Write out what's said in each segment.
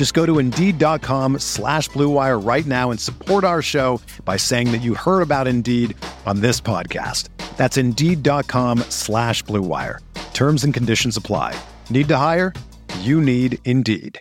Just go to Indeed.com slash BlueWire right now and support our show by saying that you heard about Indeed on this podcast. That's Indeed.com slash BlueWire. Terms and conditions apply. Need to hire? You need Indeed.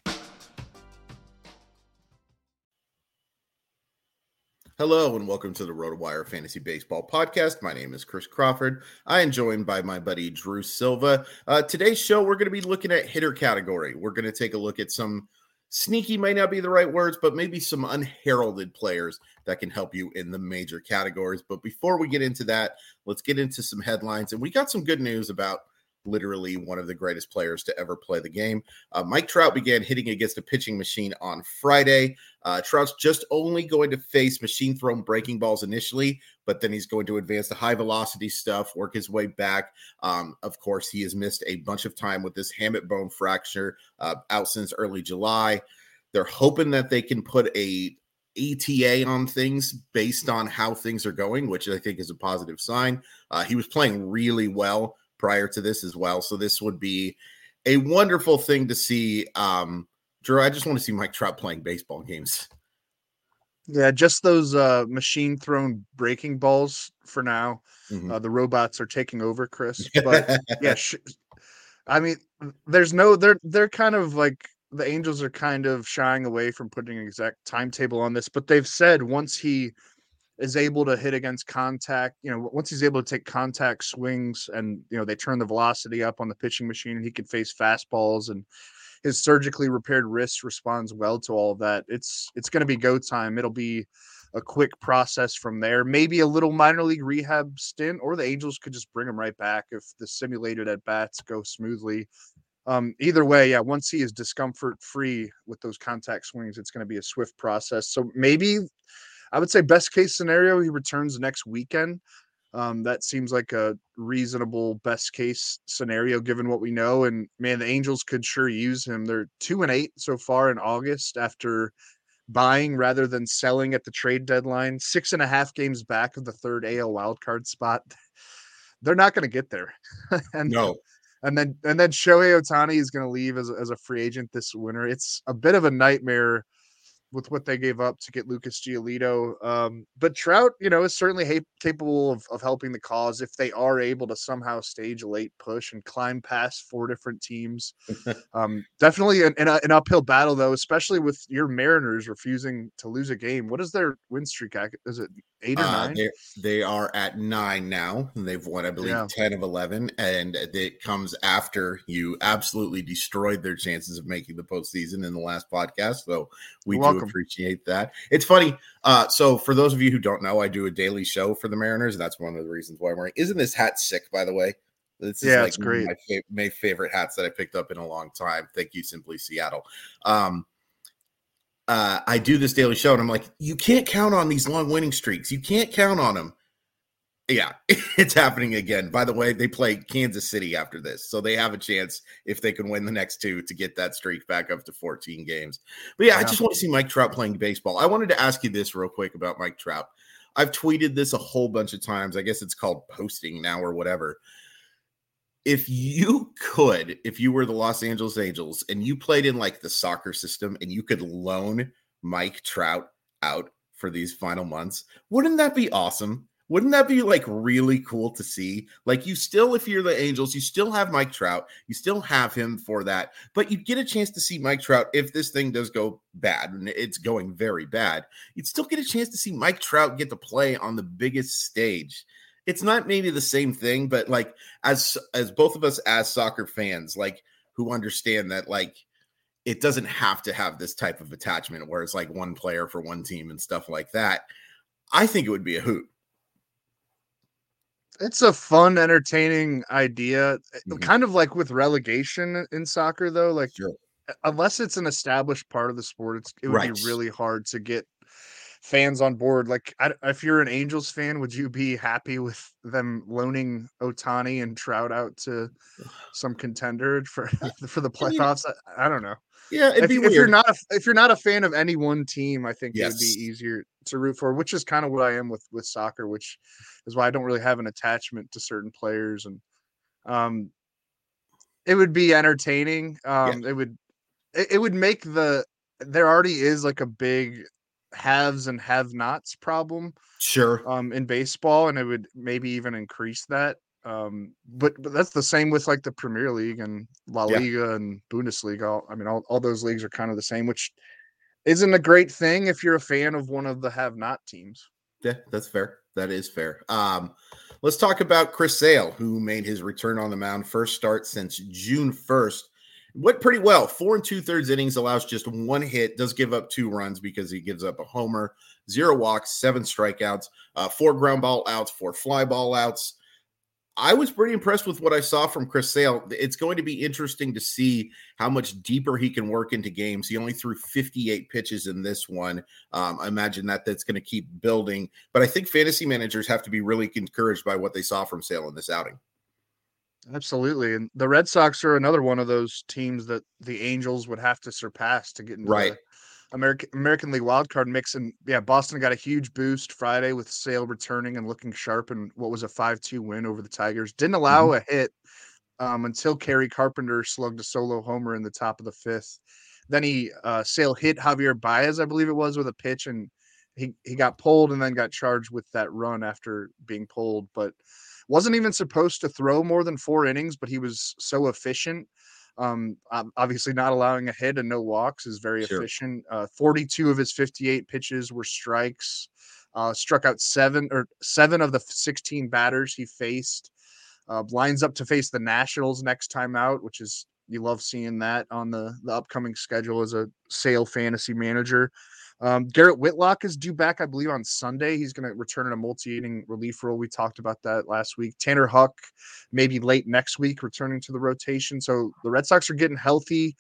Hello and welcome to the RotoWire Fantasy Baseball Podcast. My name is Chris Crawford. I am joined by my buddy Drew Silva. Uh, today's show, we're going to be looking at hitter category. We're going to take a look at some sneaky, might not be the right words, but maybe some unheralded players that can help you in the major categories. But before we get into that, let's get into some headlines. And we got some good news about literally one of the greatest players to ever play the game. Uh, Mike Trout began hitting against a pitching machine on Friday. Uh, Trout's just only going to face machine thrown breaking balls initially, but then he's going to advance to high velocity stuff, work his way back. Um, of course, he has missed a bunch of time with this hamate bone fracture uh, out since early July. They're hoping that they can put a ETA on things based on how things are going, which I think is a positive sign. Uh, he was playing really well prior to this as well. So this would be a wonderful thing to see. Um, Drew, I just want to see Mike Trout playing baseball games. Yeah, just those uh, machine thrown breaking balls for now. Mm-hmm. Uh, the robots are taking over, Chris. But yeah, sh- I mean, there's no they're they're kind of like the Angels are kind of shying away from putting an exact timetable on this, but they've said once he is able to hit against contact, you know, once he's able to take contact swings and, you know, they turn the velocity up on the pitching machine and he can face fastballs and his surgically repaired wrist responds well to all of that. It's it's going to be go time. It'll be a quick process from there. Maybe a little minor league rehab stint, or the Angels could just bring him right back if the simulated at bats go smoothly. Um, either way, yeah, once he is discomfort free with those contact swings, it's going to be a swift process. So maybe I would say best case scenario, he returns next weekend. Um, that seems like a reasonable best case scenario given what we know. And man, the Angels could sure use him. They're two and eight so far in August after buying rather than selling at the trade deadline. Six and a half games back of the third AL wildcard spot. They're not going to get there. and no. And then and then Shohei Ohtani is going to leave as, as a free agent this winter. It's a bit of a nightmare with what they gave up to get Lucas Giolito. Um, but Trout, you know, is certainly ha- capable of, of helping the cause if they are able to somehow stage a late push and climb past four different teams. um, definitely an, an, an, uphill battle, though, especially with your Mariners refusing to lose a game. What is their win streak? Is it eight or uh, nine? They are at nine now. And they've won, I believe, yeah. 10 of 11. And it comes after you absolutely destroyed their chances of making the postseason in the last podcast. So we do welcome. appreciate that. It's funny. Uh, so for those of you who don't know, I do a daily show for the Mariners. And that's one of the reasons why I'm wearing. Isn't this hat sick, by the way? This is yeah, like it's great. My favorite hats that I picked up in a long time. Thank you, Simply Seattle. Um, uh, I do this daily show, and I'm like, you can't count on these long winning streaks. You can't count on them. Yeah, it's happening again. By the way, they play Kansas City after this, so they have a chance if they can win the next two to get that streak back up to 14 games. But yeah, yeah. I just want to see Mike Trout playing baseball. I wanted to ask you this real quick about Mike Trout. I've tweeted this a whole bunch of times. I guess it's called posting now or whatever if you could, if you were the Los Angeles Angels and you played in like the soccer system and you could loan Mike Trout out for these final months, wouldn't that be awesome? Wouldn't that be like really cool to see? Like, you still, if you're the Angels, you still have Mike Trout, you still have him for that, but you'd get a chance to see Mike Trout if this thing does go bad, and it's going very bad. You'd still get a chance to see Mike Trout get to play on the biggest stage it's not maybe the same thing, but like as as both of us as soccer fans, like who understand that like it doesn't have to have this type of attachment where it's like one player for one team and stuff like that. I think it would be a hoot. It's a fun, entertaining idea. Mm-hmm. Kind of like with relegation in soccer, though. Like, sure. unless it's an established part of the sport, it's, it would right. be really hard to get fans on board. Like, I, if you're an Angels fan, would you be happy with them loaning Ohtani and Trout out to some contender for for the playoffs? I, I don't know. Yeah, if, if, you're not a, if you're not a fan of any one team, I think yes. it would be easier to root for, which is kind of what I am with with soccer, which is why I don't really have an attachment to certain players, and um, it would be entertaining. Um, yeah. it would it, it would make the there already is like a big haves and have nots problem sure um in baseball and it would maybe even increase that um but but that's the same with like the premier league and la liga yeah. and bundesliga all, i mean all, all those leagues are kind of the same which isn't a great thing if you're a fan of one of the have not teams yeah that's fair that is fair um let's talk about chris sale who made his return on the mound first start since june 1st went pretty well. Four and two thirds innings allows just one hit, does give up two runs because he gives up a homer, zero walks, seven strikeouts, uh, four ground ball outs, four fly ball outs. I was pretty impressed with what I saw from Chris Sale. It's going to be interesting to see how much deeper he can work into games. He only threw 58 pitches in this one. Um, I imagine that that's going to keep building. But I think fantasy managers have to be really encouraged by what they saw from Sale in this outing. Absolutely. And the Red Sox are another one of those teams that the Angels would have to surpass to get into right. the American American League wildcard mix. And yeah, Boston got a huge boost Friday with Sale returning and looking sharp and what was a 5-2 win over the Tigers. Didn't allow mm-hmm. a hit um, until Kerry Carpenter slugged a solo homer in the top of the fifth. Then he uh, Sale hit Javier Baez, I believe it was, with a pitch and he, he got pulled and then got charged with that run after being pulled. But wasn't even supposed to throw more than four innings, but he was so efficient. Um, obviously, not allowing a hit and no walks is very sure. efficient. Uh, 42 of his 58 pitches were strikes. Uh, struck out seven or seven of the 16 batters he faced. Uh, lines up to face the Nationals next time out, which is you love seeing that on the the upcoming schedule as a sale fantasy manager. Um, Garrett Whitlock is due back, I believe, on Sunday. He's going to return in a multi-inning relief role. We talked about that last week. Tanner Houck, maybe late next week, returning to the rotation. So the Red Sox are getting healthy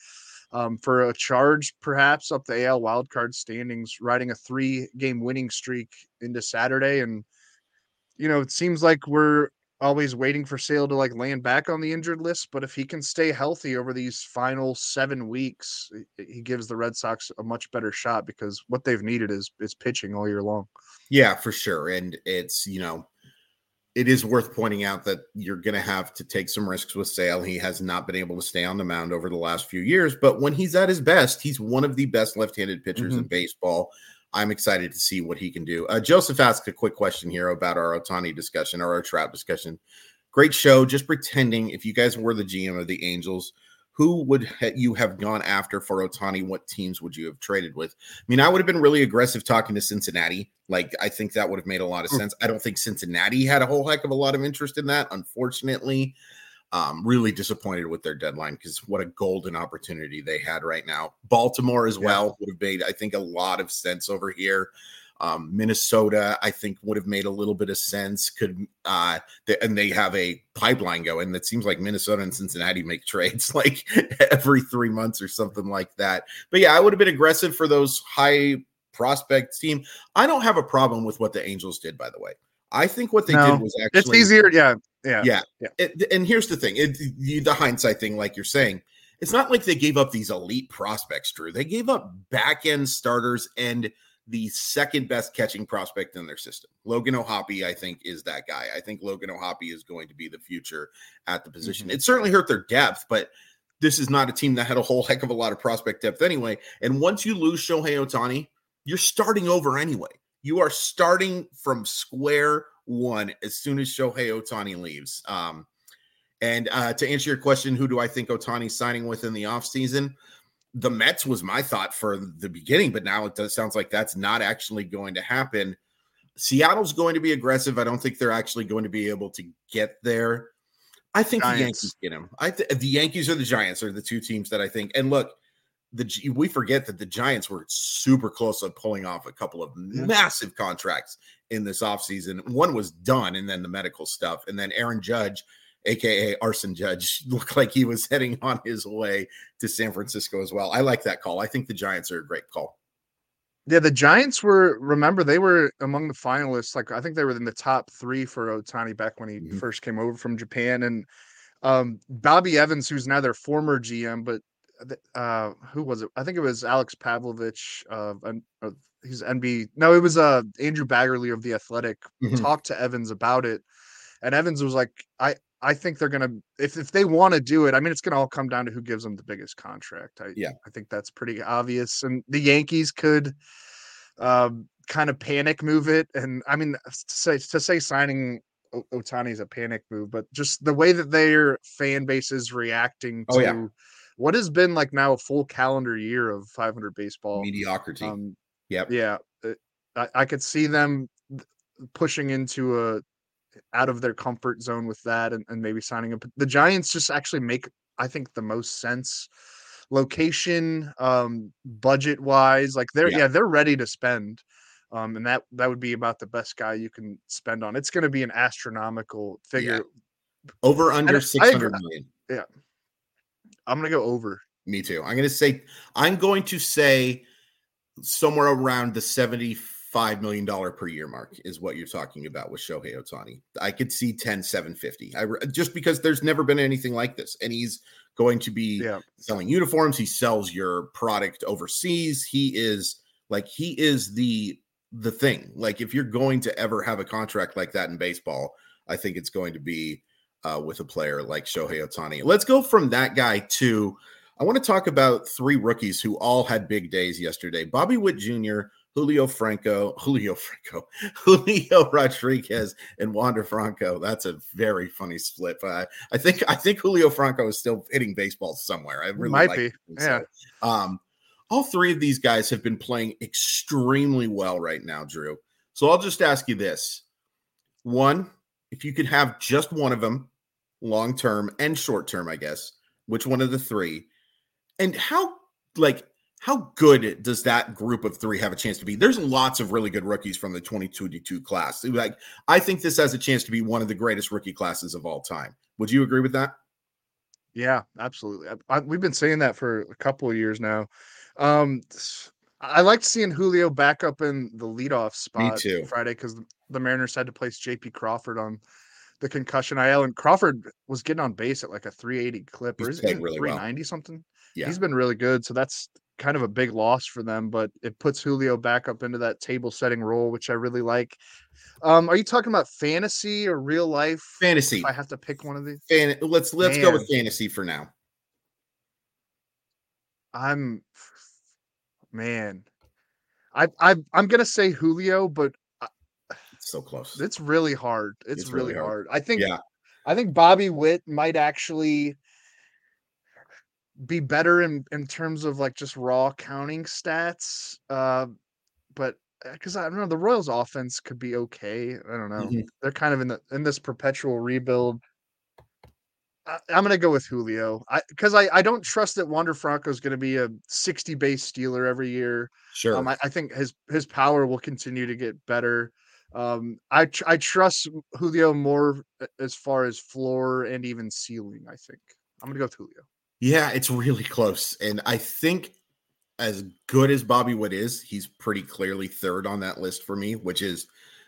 um, for a charge, perhaps up the AL wildcard standings, riding a three-game winning streak into Saturday. And you know, it seems like we're always waiting for Sale to like land back on the injured list. But if he can stay healthy over these final seven weeks, he gives the Red Sox a much better shot because what they've needed is is pitching all year long. Yeah, for sure. And it's you know, it is worth pointing out that you're going to have to take some risks with Sale. He has not been able to stay on the mound over the last few years, but when he's at his best, he's one of the best left-handed pitchers mm-hmm. in baseball. I'm excited to see what he can do. Uh, Joseph asked a quick question here about our Ohtani discussion or our Trout discussion. Great show. Just pretending if you guys were the GM of the Angels, who would ha- you have gone after for Ohtani? What teams would you have traded with? I mean, I would have been really aggressive talking to Cincinnati. Like, I think that would have made a lot of hmm. sense. I don't think Cincinnati had a whole heck of a lot of interest in that, unfortunately. Um, really disappointed with their deadline because what a golden opportunity they had right now. Baltimore as yeah. well would have made, I think, a lot of sense over here. Um, Minnesota, I think, would have made a little bit of sense. Could uh, they, and they have a pipeline going that seems like Minnesota and Cincinnati make trades like every three months or something like that. But yeah, I would have been aggressive for those high prospect team. I don't have a problem with what the Angels did, by the way. I think what they no, did was actually it's easier. Yeah, yeah, yeah. yeah. It, and here's the thing: it, the, hindsight thing, like you're saying, it's not like they gave up these elite prospects. Drew, they gave up back end starters and the second best catching prospect in their system. Logan O'Hoppe, I think, is that guy. I think Logan O'Hoppe is going to be the future at the position. Mm-hmm. It certainly hurt their depth, but this is not a team that had a whole heck of a lot of prospect depth anyway. And once you lose Shohei Ohtani, you're starting over anyway. You are starting from square one as soon as Shohei Ohtani leaves. Um, and uh, to answer your question, who do I think Ohtani's signing with in the offseason? The Mets was my thought for the beginning, but now it does, sounds like that's not actually going to happen. Seattle's going to be aggressive. I don't think they're actually going to be able to get there. I think Giants. the Yankees get him. I th- the Yankees or the Giants are the two teams that I think. And look, the we forget that the Giants were super close to pulling off a couple of yeah. massive contracts in this offseason. One was done, and then the medical stuff, and then Aaron Judge, aka Arson Judge, looked like he was heading on his way to San Francisco as well. I like that call. I think the Giants are a great call. Yeah, the Giants were. Remember, they were among the finalists. Like I think they were in the top three for Ohtani back when he mm-hmm. first came over from Japan, and um, Bobby Evans, who's now their former GM, but uh, who was it? I think it was Alex Pavlovich Uh, uh he's NB. No, it was uh Andrew Baggarly of the Athletic. Mm-hmm. Talked to Evans about it, and Evans was like, "I I think they're gonna if if they want to do it. I mean, it's gonna all come down to who gives them the biggest contract. I yeah, I think that's pretty obvious. And the Yankees could um, kind of panic move it. And I mean, to say to say signing Ohtani is a panic move, but just the way that their fan base is reacting to. Oh, yeah what has been like now a full calendar year of 500 baseball mediocrity. Um, yep. Yeah, I, I could see them pushing into a out of their comfort zone with that and, and maybe signing up. The Giants just actually make, I think, the most sense location, um, budget wise. Like they're yeah. yeah, they're ready to spend. Um, and that that would be about the best guy you can spend on. It's going to be an astronomical figure. Yeah. Over under six hundred million. Yeah, I'm gonna go over. Me too. I'm gonna say I'm going to say somewhere around the 75 million dollar per year mark is what you're talking about with Shohei Ohtani. I could see 10 750. I just because there's never been anything like this, and he's going to be yeah. selling uniforms. He sells your product overseas. He is like he is the the thing. Like if you're going to ever have a contract like that in baseball, I think it's going to be uh, with a player like Shohei Ohtani. Let's go from that guy to I want to talk about three rookies who all had big days yesterday. Bobby Witt Jr., Julio Franco, Julio Franco, Julio Rodriguez, and Wander Franco. That's a very funny split. But I, I think I think Julio Franco is still hitting baseball somewhere. I really might like be. Yeah. So. Um, all three of these guys have been playing extremely well right now, Drew. So I'll just ask you this: one, if you could have just one of them, long term and short term, I guess, which one of the three? And how like how good does that group of three have a chance to be? There's lots of really good rookies from the 2022 class. Like, I think this has a chance to be one of the greatest rookie classes of all time. Would you agree with that? Yeah, absolutely. I, I, we've been saying that for a couple of years now. Um, I liked seeing Julio back up in the leadoff spot Friday because the Mariners had to place JP Crawford on the concussion IL, and Crawford was getting on base at like a 380 clip, or is it really 390 well. something? Yeah, he's been really good. So that's kind of a big loss for them, but it puts Julio back up into that table setting role, which I really like. Um, are you talking about fantasy or real life? Fantasy. If I have to pick one of these. Fan- let's let's Man. go with fantasy for now. I'm man. I I I'm gonna say Julio, but so close. It's really hard. It's, it's really, really hard. hard. I think yeah. I think Bobby Witt might actually be better in in terms of like just raw counting stats. Uh, but because uh, I don't know, the Royals offense could be okay. I don't know. Mm-hmm. They're kind of in the in this perpetual rebuild. I, am gonna go with Julio. I because I, I don't trust that Wander Franco is gonna be a 60 base stealer every year. Sure. Um, I, I think his his power will continue to get better. Um, I tr- I trust Julio more as far as floor and even ceiling. I think I'm gonna go with Julio. Yeah, it's really close, and I think as good as Bobby Witt is, he's pretty clearly third on that list for me, which is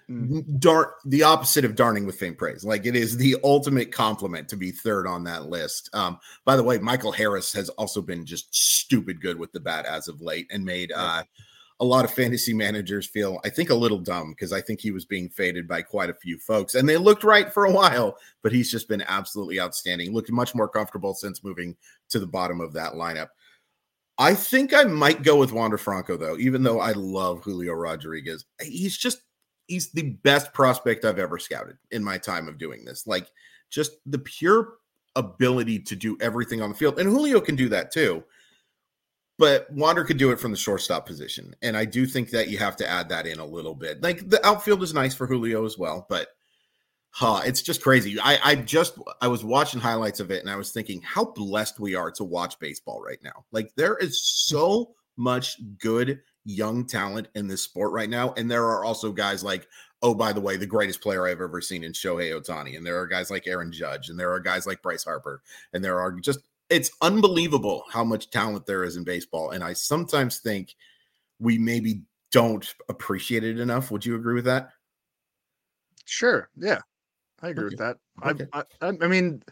mm. dart the opposite of darning with faint praise. Like it is the ultimate compliment to be third on that list. Um, by the way, Michael Harris has also been just stupid good with the bat as of late and made uh a lot of fantasy managers feel, I think, a little dumb because I think he was being faded by quite a few folks. And they looked right for a while, but he's just been absolutely outstanding. Looked much more comfortable since moving to the bottom of that lineup. I think I might go with Wander Franco, though, even though I love Julio Rodriguez. He's just, he's the best prospect I've ever scouted in my time of doing this. Like, just the pure ability to do everything on the field. And Julio can do that too but Wander could do it from the shortstop position. And I do think that you have to add that in a little bit. Like the outfield is nice for Julio as well, but huh, it's just crazy. I, I just I was watching highlights of it and I was thinking how blessed we are to watch baseball right now. Like there is so much good young talent in this sport right now. And there are also guys like, oh, by the way, the greatest player I've ever seen in Shohei Ohtani. And there are guys like Aaron Judge, and there are guys like Bryce Harper, and there are just it's unbelievable how much talent there is in baseball. And I sometimes think we maybe don't appreciate it enough. Would you agree with that? Sure. Yeah, I agree okay. with that. Okay. I, I, I mean,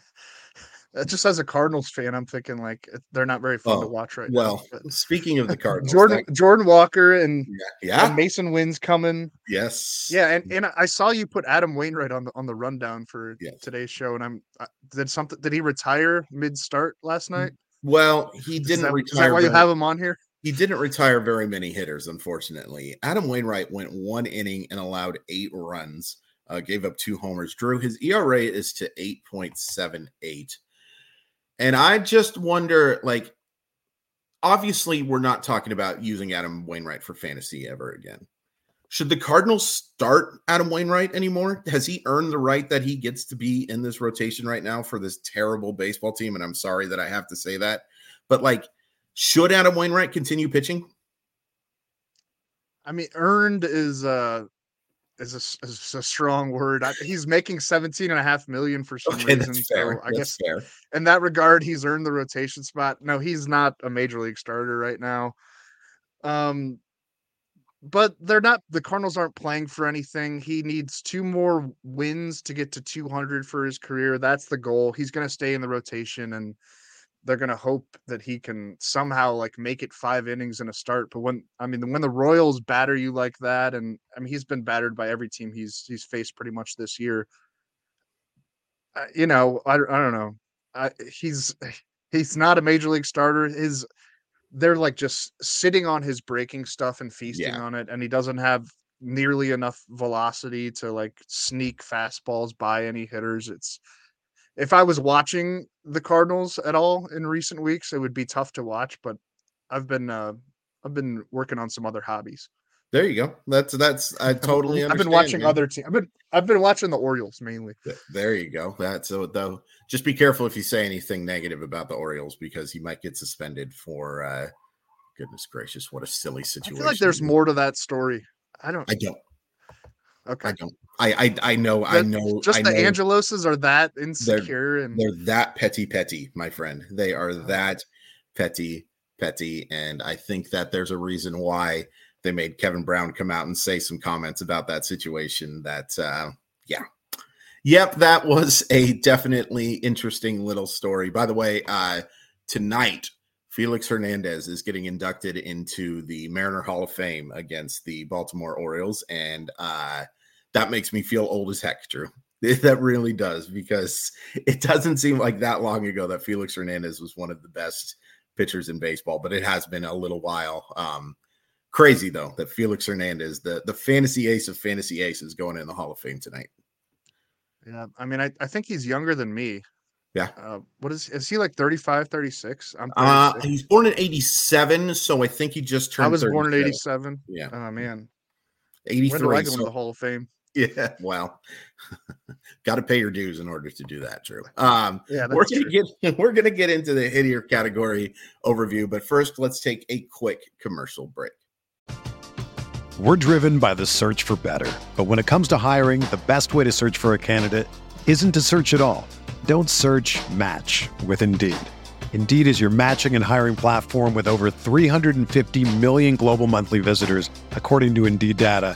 just as a Cardinals fan, I'm thinking like they're not very fun oh, to watch right well, now. Well, speaking of the Cardinals, Jordan that... Jordan Walker and yeah, and Masyn Winn's coming. Yes, yeah, and, and I saw you put Adam Wainwright on the on the rundown for yes. today's show, and I'm uh, did something did he retire mid start last night? Well, he didn't that, retire. Is that why you have him on here? He didn't retire very many hitters, unfortunately. Adam Wainwright went one inning and allowed eight runs. Uh, gave up two homers. Drew, his ERA is to 8.78. And I just wonder, like, obviously, we're not talking about using Adam Wainwright for fantasy ever again. Should the Cardinals start Adam Wainwright anymore? Has he earned the right that he gets to be in this rotation right now for this terrible baseball team? And I'm sorry that I have to say that, but like, should Adam Wainwright continue pitching? I mean, earned is uh is a, is a strong word. I, he's making 17 and a half million for some okay, reason. So I that's guess fair. in that regard, he's earned the rotation spot. No, he's not a major league starter right now. Um, but they're not the Cardinals aren't playing for anything. He needs two more wins to get to 200 for his career. That's the goal. He's going to stay in the rotation and they're going to hope that he can somehow like make it five innings in a start. But when I mean when the Royals batter you like that, and I mean he's been battered by every team he's he's faced pretty much this year. Uh, you know, I, I don't know. I, he's he's not a major league starter. His they're like just sitting on his breaking stuff and feasting yeah. on it, and he doesn't have nearly enough velocity to like sneak fastballs by any hitters. It's if I was watching the Cardinals at all in recent weeks, it would be tough to watch. But I've been uh, I've been working on some other hobbies. There you go. That's that's I totally. I've been watching man. other teams. I've been I've been watching the Orioles mainly. There you go. That's so though. Just be careful if you say anything negative about the Orioles because you might get suspended for. uh Goodness gracious, what a silly situation! I feel like there's more to that story. I don't. I don't. Okay. I don't. I I, I know. I know. Just I the know Angeloses are that insecure they're, and they're that petty, petty, my friend. They are uh-huh. that petty, petty, and I think that there's a reason why they made Kevin Brown come out and say some comments about that situation. That uh, yeah, yep, that was a definitely interesting little story. By the way, uh, tonight Felix Hernandez is getting inducted into the Mariner Hall of Fame against the Baltimore Orioles, and uh, that makes me feel old as heck, Drew. That really does because it doesn't seem like that long ago that Felix Hernandez was one of the best pitchers in baseball, but it has been a little while. Um, crazy though that Felix Hernandez, the the fantasy ace of fantasy aces, going in the Hall of Fame tonight. Yeah, I mean, I, I think he's younger than me. Yeah. Uh, what is is he like 35, 36? I'm uh he's born in 87, so I think he just turned I was born in 87. Yeah. Oh man. 83. When do I go so, the Hall of Fame? Yeah, well, got to pay your dues in order to do that, Drew. Um, yeah, we're gonna true. get we're gonna get into the hittier category overview, but first, let's take a quick commercial break. We're driven by the search for better, but when it comes to hiring, the best way to search for a candidate isn't to search at all. Don't search. Match with Indeed. Indeed is your matching and hiring platform with over 350 million global monthly visitors, according to Indeed data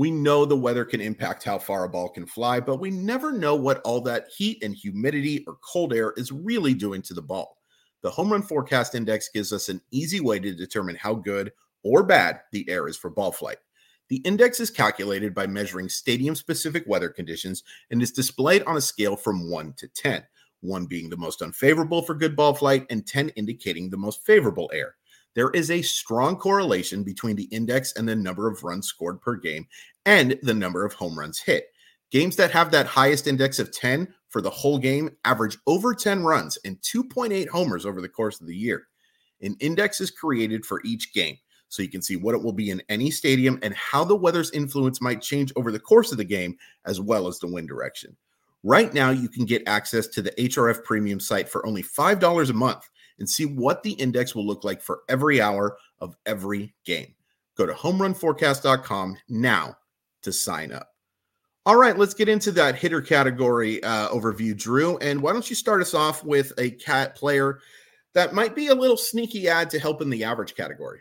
We know the weather can impact how far a ball can fly, but we never know what all that heat and humidity or cold air is really doing to the ball. The Home Run Forecast Index gives us an easy way to determine how good or bad the air is for ball flight. The index is calculated by measuring stadium specific weather conditions and is displayed on a scale from 1 to 10, 1 being the most unfavorable for good ball flight and 10 indicating the most favorable air there is a strong correlation between the index and the number of runs scored per game and the number of home runs hit. Games that have that highest index of 10 for the whole game average over 10 runs and 2.8 homers over the course of the year. An index is created for each game, so you can see what it will be in any stadium and how the weather's influence might change over the course of the game, as well as the wind direction. Right now, you can get access to the HRF Premium site for only $5 a month and see what the index will look like for every hour of every game. Go to homerunforecast.com now to sign up. All right, let's get into that hitter category uh, overview, Drew. And why don't you start us off with a cat player that might be a little sneaky ad to help in the average category?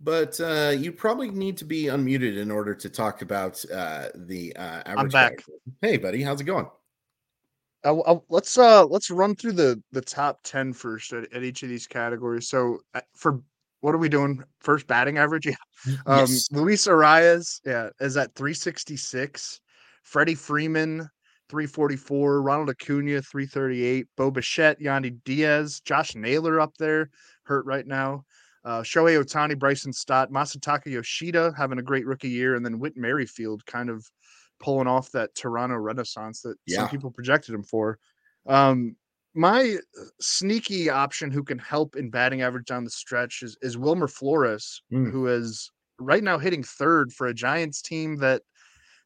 but uh, you probably need to be unmuted in order to talk about uh, the uh, average. I'm back. Category. Hey, buddy, how's it going? I'll, I'll, let's uh let's run through the the top 10 first at, at each of these categories. So uh, for what are we doing? First batting average, yeah. Um, yes. Luis Arraez, yeah, is at 366. Freddie Freeman, 344. Ronald Acuna, 338. Bo Bichette, Yandy Diaz, Josh Naylor up there, hurt right now. Uh, Shohei Ohtani, Bryson Stott, Masataka Yoshida having a great rookie year, and then Whit Merrifield kind of pulling off that Toronto renaissance that yeah. some people projected him for. Um, my uh, sneaky option who can help in batting average down the stretch is, is Wilmer Flores, mm. who is right now hitting third for a Giants team that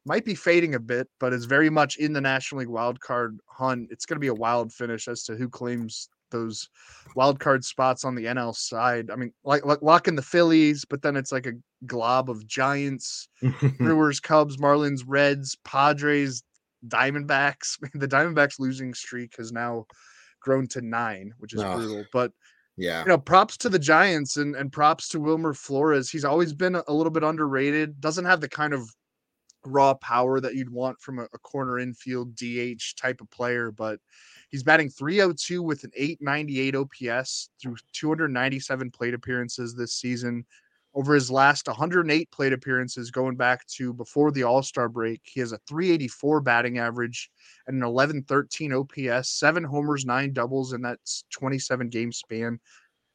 might be fading a bit, but is very much in the National League wild card hunt. It's going to be a wild finish as to who claims those wild card spots on the NL side. I mean, like, like locking the Phillies, but then it's like a glob of Giants, Brewers, Cubs, Marlins, Reds, Padres, Diamondbacks. the Diamondbacks losing streak has now grown to nine, which is oh, brutal. But yeah, you know, props to the Giants and and props to Wilmer Flores. He's always been a, little bit underrated. Doesn't have the kind of raw power that you'd want from a, a corner infield DH type of player, but He's batting 302 with an 898 OPS through 297 plate appearances this season. Over his last 108 plate appearances, going back to before the All Star break, he has a 384 batting average and an 1113 OPS, seven homers, nine doubles in that 27 game span.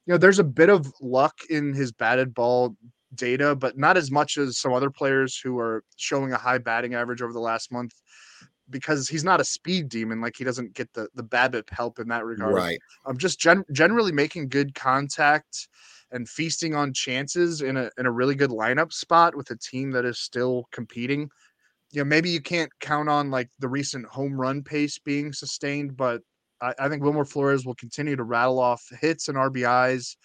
You know, there's a bit of luck in his batted ball data, but not as much as some other players who are showing a high batting average over the last month because he's not a speed demon. Like he doesn't get the the BABIP help in that regard. Right. I'm um, just gen- generally making good contact and feasting on chances in a in a really good lineup spot with a team that is still competing. You know, maybe you can't count on like the recent home run pace being sustained, but I, I think Wilmer Flores will continue to rattle off hits and RBIs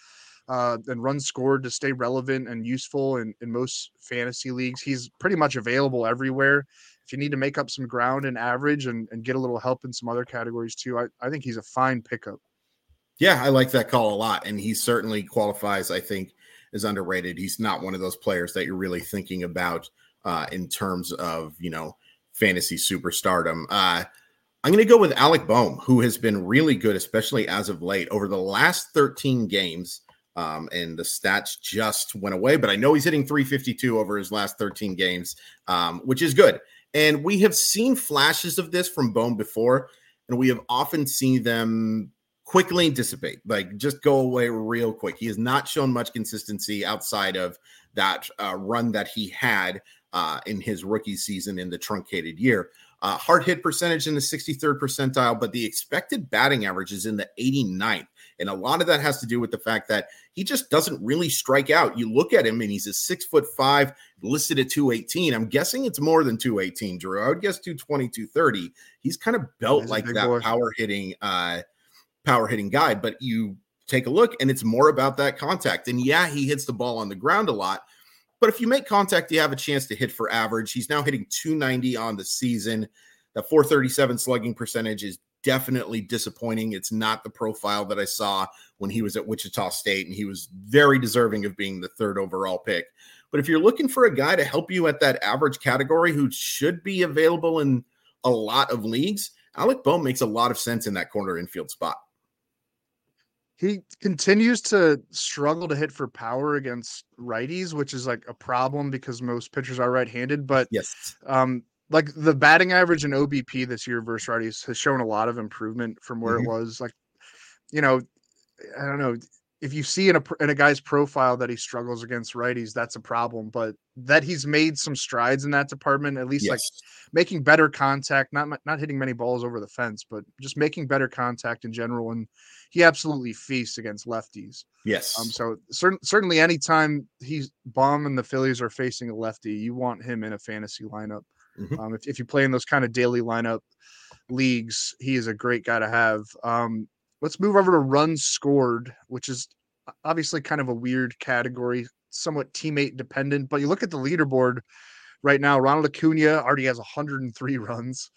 uh, and runs scored to stay relevant and useful in, in most fantasy leagues. He's pretty much available everywhere if you need to make up some ground and average and, and get a little help in some other categories too, I, I think he's a fine pickup. Yeah, I like that call a lot. And he certainly qualifies, I think, is underrated. He's not one of those players that you're really thinking about uh, in terms of, you know, fantasy superstardom. Uh, I'm going to go with Alec Bohm, who has been really good, especially as of late. Over the last 13 games, um, and the stats just went away, but I know he's hitting 352 over his last 13 games, um, which is good. And we have seen flashes of this from Bohm before, and we have often seen them quickly dissipate, like just go away real quick. He has not shown much consistency outside of that uh, run that he had uh, in his rookie season in the truncated year. Uh, hard hit percentage in the 63rd percentile, but the expected batting average is in the 89th. And a lot of that has to do with the fact that he just doesn't really strike out. You look at him and he's a six foot five, listed at 218. I'm guessing it's more than 218, Drew. I would guess 220, 230. He's kind of built like that boy. power hitting, uh, power hitting guy. But you take a look and it's more about that contact. And yeah, he hits the ball on the ground a lot. But if you make contact, you have a chance to hit for average. He's now hitting 290 on the season. That 437 slugging percentage is definitely disappointing. It's not the profile that I saw when he was at Wichita State, and he was very deserving of being the third overall pick. But if you're looking for a guy to help you at that average category who should be available in a lot of leagues, Alec Bohm makes a lot of sense in that corner infield spot. He continues to struggle to hit for power against righties, which is like a problem because most pitchers are right-handed. But yes, um, like the batting average and OBP this year versus righties has shown a lot of improvement from where mm-hmm. it was. Like, you know, I don't know if you see in a in a guy's profile that he struggles against righties, that's a problem. But that he's made some strides in that department, at least yes. like making better contact, not not hitting many balls over the fence, but just making better contact in general. And he absolutely feasts against lefties. Yes. Um. So certain, certainly, anytime he's Bohm and the Phillies are facing a lefty, you want him in a fantasy lineup. Mm-hmm. Um, if, if you play in those kind of daily lineup leagues, he is a great guy to have. Um, let's move over to runs scored, which is obviously kind of a weird category, somewhat teammate dependent. But you look at the leaderboard right now, Ronald Acuna already has 103 runs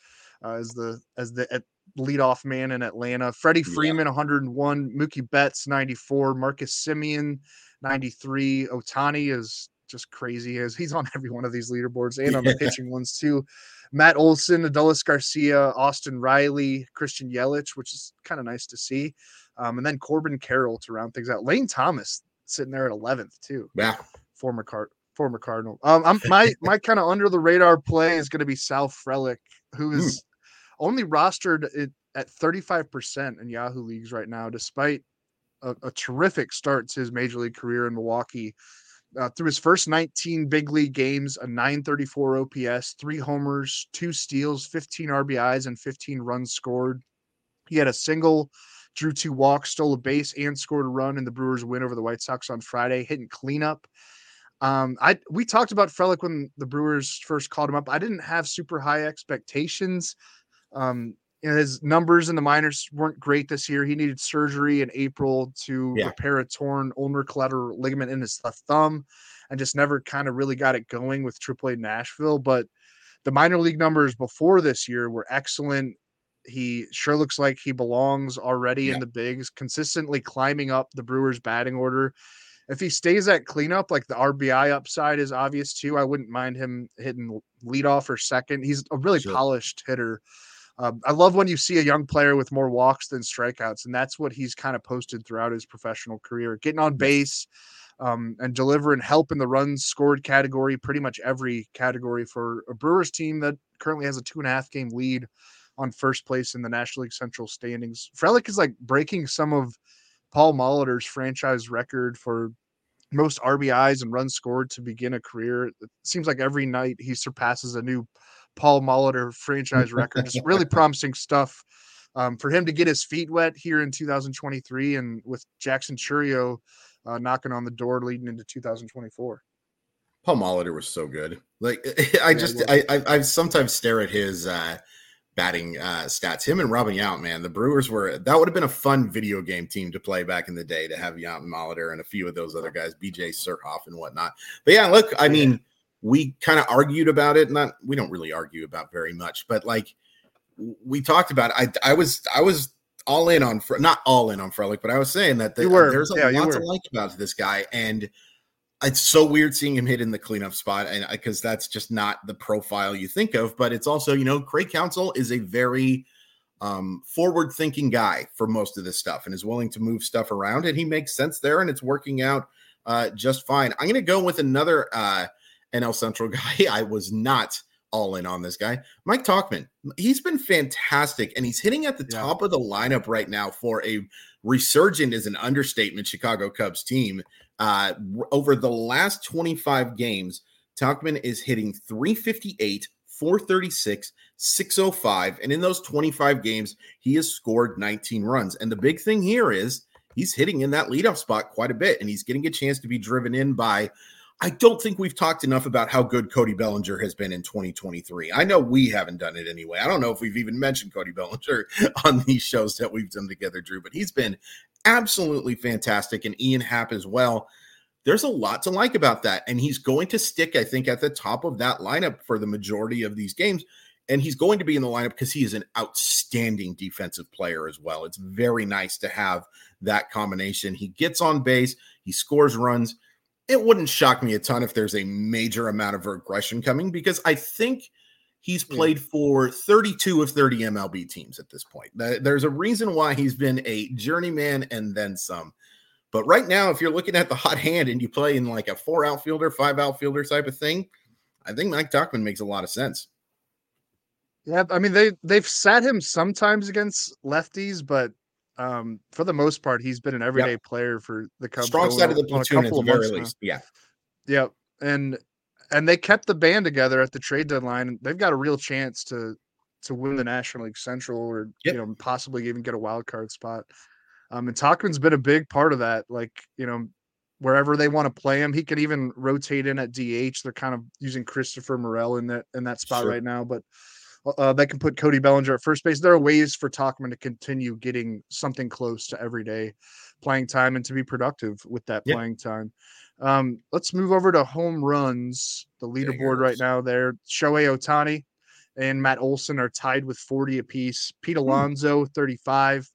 uh, as the as the leadoff man in Atlanta. Freddie Freeman, yeah. 101. Mookie Betts, 94. Marcus Semien 93. Ohtani is just crazy as he's on every one of these leaderboards and on the pitching ones too. Matt Olson, Adolis Garcia, Austin Riley, Christian Yelich, which is kind of nice to see. Um, and then Corbin Carroll to round things out. Lane Thomas sitting there at 11th too. Yeah. Former card former Cardinal. Um, I'm my my kind of under the radar play is going to be Sal Frelick, who is hmm. mm. only rostered at 35% in Yahoo leagues right now, despite a, a, terrific start to his major league career in Milwaukee uh, through his first 19 big league games, a 934 OPS, three homers, two steals, 15 RBIs, and 15 runs scored. He had a single, drew two walks, stole a base, and scored a run in the Brewers' win over the White Sox on Friday, hitting cleanup. Um, I we talked about Frelick when the Brewers first called him up. I didn't have super high expectations. Um, his numbers in the minors weren't great this year. He needed surgery in April to yeah. repair a torn ulnar collateral ligament in his left thumb and just never kind of really got it going with AAA Nashville. But the minor league numbers before this year were excellent. He sure looks like he belongs already yeah. in the bigs, consistently climbing up the Brewers batting order. If he stays at cleanup, like the RBI upside is obvious too. I wouldn't mind him hitting leadoff or second. He's a really sure. polished hitter. Um, I love when you see a young player with more walks than strikeouts, and that's what he's kind of posted throughout his professional career, getting on base um, and delivering help in the runs scored category, pretty much every category for a Brewers team that currently has a two and a half game lead on first place in the National League Central standings. Frelick is like breaking some of Paul Molitor's franchise record for most RBIs and runs scored to begin a career. It seems like every night he surpasses a new Paul Molitor franchise record. Just really promising stuff um, for him to get his feet wet here in 2023, and with Jackson Chourio uh, knocking on the door leading into 2024. Paul Molitor was so good. Like I just I, I, I sometimes stare at his uh, batting uh, stats. Him and Robin Yount, man, the Brewers were that would have been a fun video game team to play back in the day to have Yount and Molitor and a few of those other guys, BJ Surhoff and whatnot. But yeah, look, I mean we kind of argued about it. Not we don't really argue about very much, but like we talked about it. I I was I was all in on not all in on Frelick, but I was saying that the, there's a yeah, lot to like about this guy, and it's so weird seeing him hit in the cleanup spot, and because that's just not the profile you think of. But it's also you know Craig Counsell is a very um, forward thinking guy for most of this stuff and is willing to move stuff around, and he makes sense there, and it's working out uh, just fine. I'm going to go with another. Uh, NL Central guy I was not all in on this guy. Mike Tauchman, he's been fantastic and he's hitting at the yeah. top of the lineup right now for a resurgent is an understatement Chicago Cubs team. Uh, over the last 25 games, Tauchman is hitting 358, 436, 605. And in those 25 games, he has scored 19 runs. And the big thing here is he's hitting in that leadoff spot quite a bit and he's getting a chance to be driven in by I don't think we've talked enough about how good Cody Bellinger has been in 2023. I know we haven't done it anyway. I don't know if we've even mentioned Cody Bellinger on these shows that we've done together, Drew, but he's been absolutely fantastic. And Ian Happ as well. There's a lot to like about that. And he's going to stick, I think, at the top of that lineup for the majority of these games. And he's going to be in the lineup because he is an outstanding defensive player as well. It's very nice to have that combination. He gets on base, he scores runs it wouldn't shock me a ton if there's a major amount of regression coming because I think he's hmm. played for 32 of 30 MLB teams at this point. There's a reason why he's been a journeyman and then some. But right now, if you're looking at the hot hand and you play in like a four outfielder, five outfielder type of thing, I think Mike Tauchman makes a lot of sense. Yeah, I mean they they've sat him sometimes against lefties, but um, for the most part, he's been an everyday yep. player for the Cubs. Strong side of the platoon at the very least. Yeah. Yep. And and they kept the band together at the trade deadline. They've got a real chance to to win the National League Central or yep. you know possibly even get a wild card spot. Um, and Tauchman's been a big part of that. Like you know, wherever they want to play him, he can even rotate in at DH. They're kind of using Christopher Morel in that in that spot sure. right now, but uh, they can put Cody Bellinger at first base. There are ways for Tauchman to continue getting something close to everyday playing time and to be productive with that yep. playing time. Um, let's move over to home runs. The leaderboard right now there. Shohei Ohtani and Matt Olson are tied with 40 apiece. Pete hmm. Alonso, 35.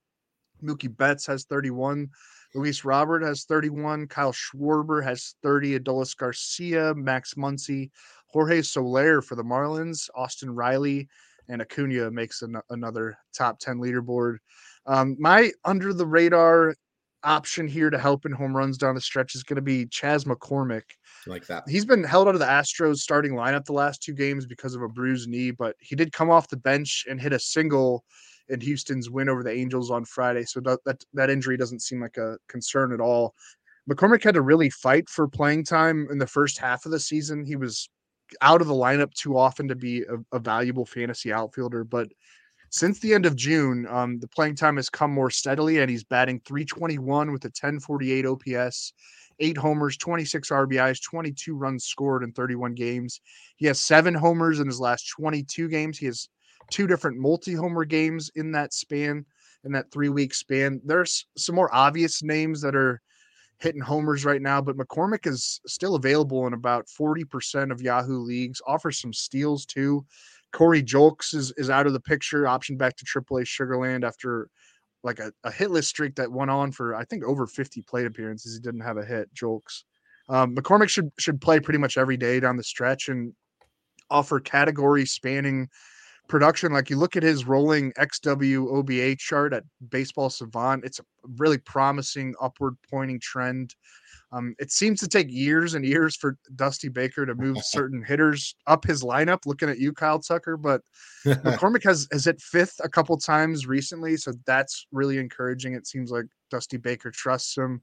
Mookie Betts has 31. Luis Robert has 31. Kyle Schwarber has 30. Adolis Garcia, Max Muncy, Jorge Soler for the Marlins, Austin Riley, and Acuna makes an, another top 10 leaderboard. Um, my under the radar option here to help in home runs down the stretch is going to be Chas McCormick. Like that. He's been held out of the Astros starting lineup the last two games because of a bruised knee, but he did come off the bench and hit a single in Houston's win over the Angels on Friday. So that, that, that injury doesn't seem like a concern at all. McCormick had to really fight for playing time in the first half of the season. He was out of the lineup too often to be a, a valuable fantasy outfielder. But since the end of June, um, the playing time has come more steadily, and he's batting 321 with a 1048 OPS, eight homers, 26 RBIs, 22 runs scored in 31 games. He has seven homers in his last 22 games. He has two different multi homer games in that span, in that three week span. There's some more obvious names that are hitting homers right now, but McCormick is still available in about 40% of Yahoo leagues, offers some steals too. Corey Julks is, is out of the picture, option back to AAA Sugarland after like a, a hitless streak that went on for I think over 50 plate appearances. He didn't have a hit, Julks. Um, McCormick should should play pretty much every day down the stretch and offer category spanning production. Like you look at his rolling XW OBA chart at Baseball Savant, it's a really promising upward pointing trend. Um, it seems to take years and years for Dusty Baker to move certain hitters up his lineup. Looking at you, Kyle Tucker, but McCormick has has hit fifth a couple times recently, so that's really encouraging. It seems like Dusty Baker trusts him.